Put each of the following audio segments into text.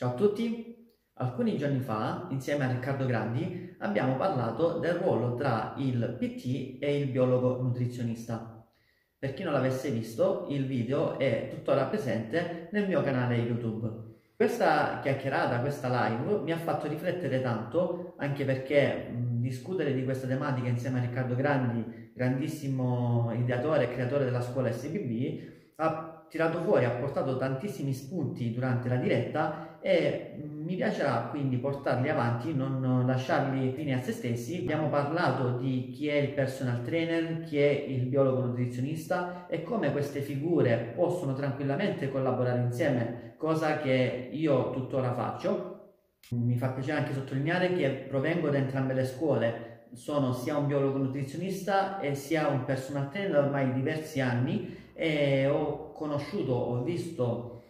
Ciao a tutti! Alcuni giorni fa, insieme a Riccardo Grandi, abbiamo parlato del ruolo tra il PT e il biologo nutrizionista. Per chi non l'avesse visto, il video è tuttora presente nel mio canale YouTube. Questa chiacchierata, questa live, mi ha fatto riflettere tanto, anche perché discutere di questa tematica insieme a Riccardo Grandi, grandissimo ideatore e creatore della scuola SBB, ha tirato fuori, ha portato tantissimi spunti durante la diretta e mi piacerà quindi portarli avanti, non lasciarli fine a se stessi. Abbiamo parlato di chi è il personal trainer, chi è il biologo nutrizionista e come queste figure possono tranquillamente collaborare insieme, cosa che io tuttora faccio. Mi fa piacere anche sottolineare che provengo da entrambe le scuole, sono sia un biologo nutrizionista e sia un personal trainer ormai diversi anni e ho conosciuto, ho visto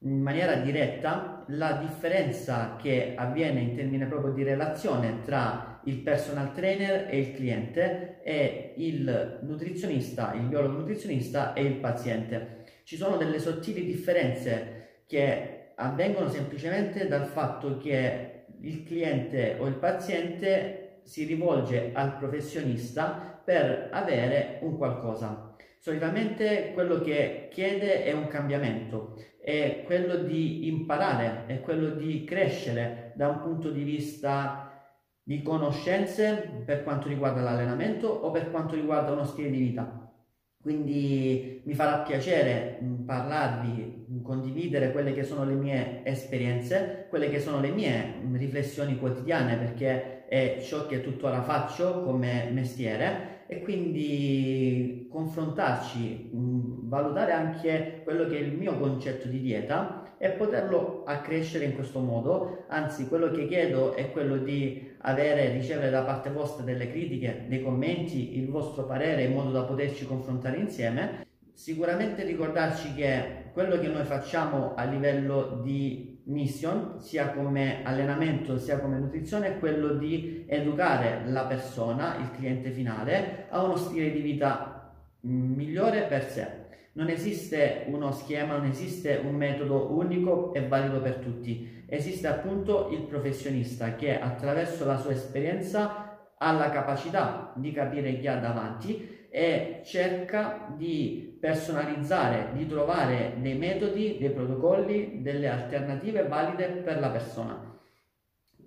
in maniera diretta la differenza che avviene in termini proprio di relazione tra il personal trainer e il cliente e il nutrizionista, il biologo nutrizionista e il paziente. Ci sono delle sottili differenze che avvengono semplicemente dal fatto che il cliente o il paziente si rivolge al professionista per avere un qualcosa Solitamente quello che chiede è un cambiamento, è quello di imparare, è quello di crescere da un punto di vista di conoscenze per quanto riguarda l'allenamento o per quanto riguarda uno stile di vita. Quindi mi farà piacere parlarvi, condividere quelle che sono le mie esperienze, quelle che sono le mie riflessioni quotidiane perché è ciò che tuttora faccio come mestiere e quindi confrontarci, mh, valutare anche quello che è il mio concetto di dieta e poterlo accrescere in questo modo. Anzi, quello che chiedo è quello di avere, ricevere da parte vostra delle critiche, dei commenti, il vostro parere in modo da poterci confrontare insieme. Sicuramente ricordarci che quello che noi facciamo a livello di mission, sia come allenamento sia come nutrizione, è quello di educare la persona, il cliente finale, a uno stile di vita migliore per sé. Non esiste uno schema, non esiste un metodo unico e valido per tutti. Esiste appunto il professionista che attraverso la sua esperienza ha la capacità di capire chi ha davanti e cerca di personalizzare, di trovare dei metodi, dei protocolli, delle alternative valide per la persona.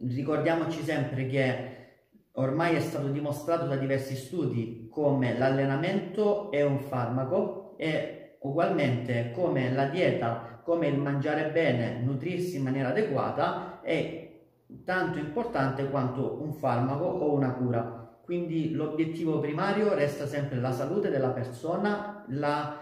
Ricordiamoci sempre che ormai è stato dimostrato da diversi studi come l'allenamento è un farmaco e ugualmente come la dieta, come il mangiare bene, nutrirsi in maniera adeguata è tanto importante quanto un farmaco o una cura. Quindi l'obiettivo primario resta sempre la salute della persona, la,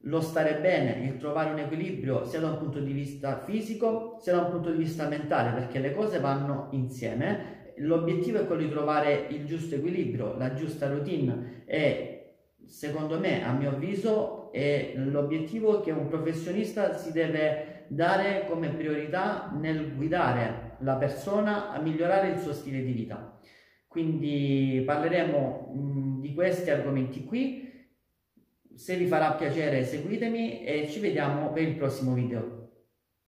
lo stare bene, il trovare un equilibrio sia da un punto di vista fisico sia da un punto di vista mentale, perché le cose vanno insieme. L'obiettivo è quello di trovare il giusto equilibrio, la giusta routine e secondo me, a mio avviso, è l'obiettivo che un professionista si deve dare come priorità nel guidare la persona a migliorare il suo stile di vita. Quindi parleremo mh, di questi argomenti qui. Se vi farà piacere seguitemi e ci vediamo per il prossimo video.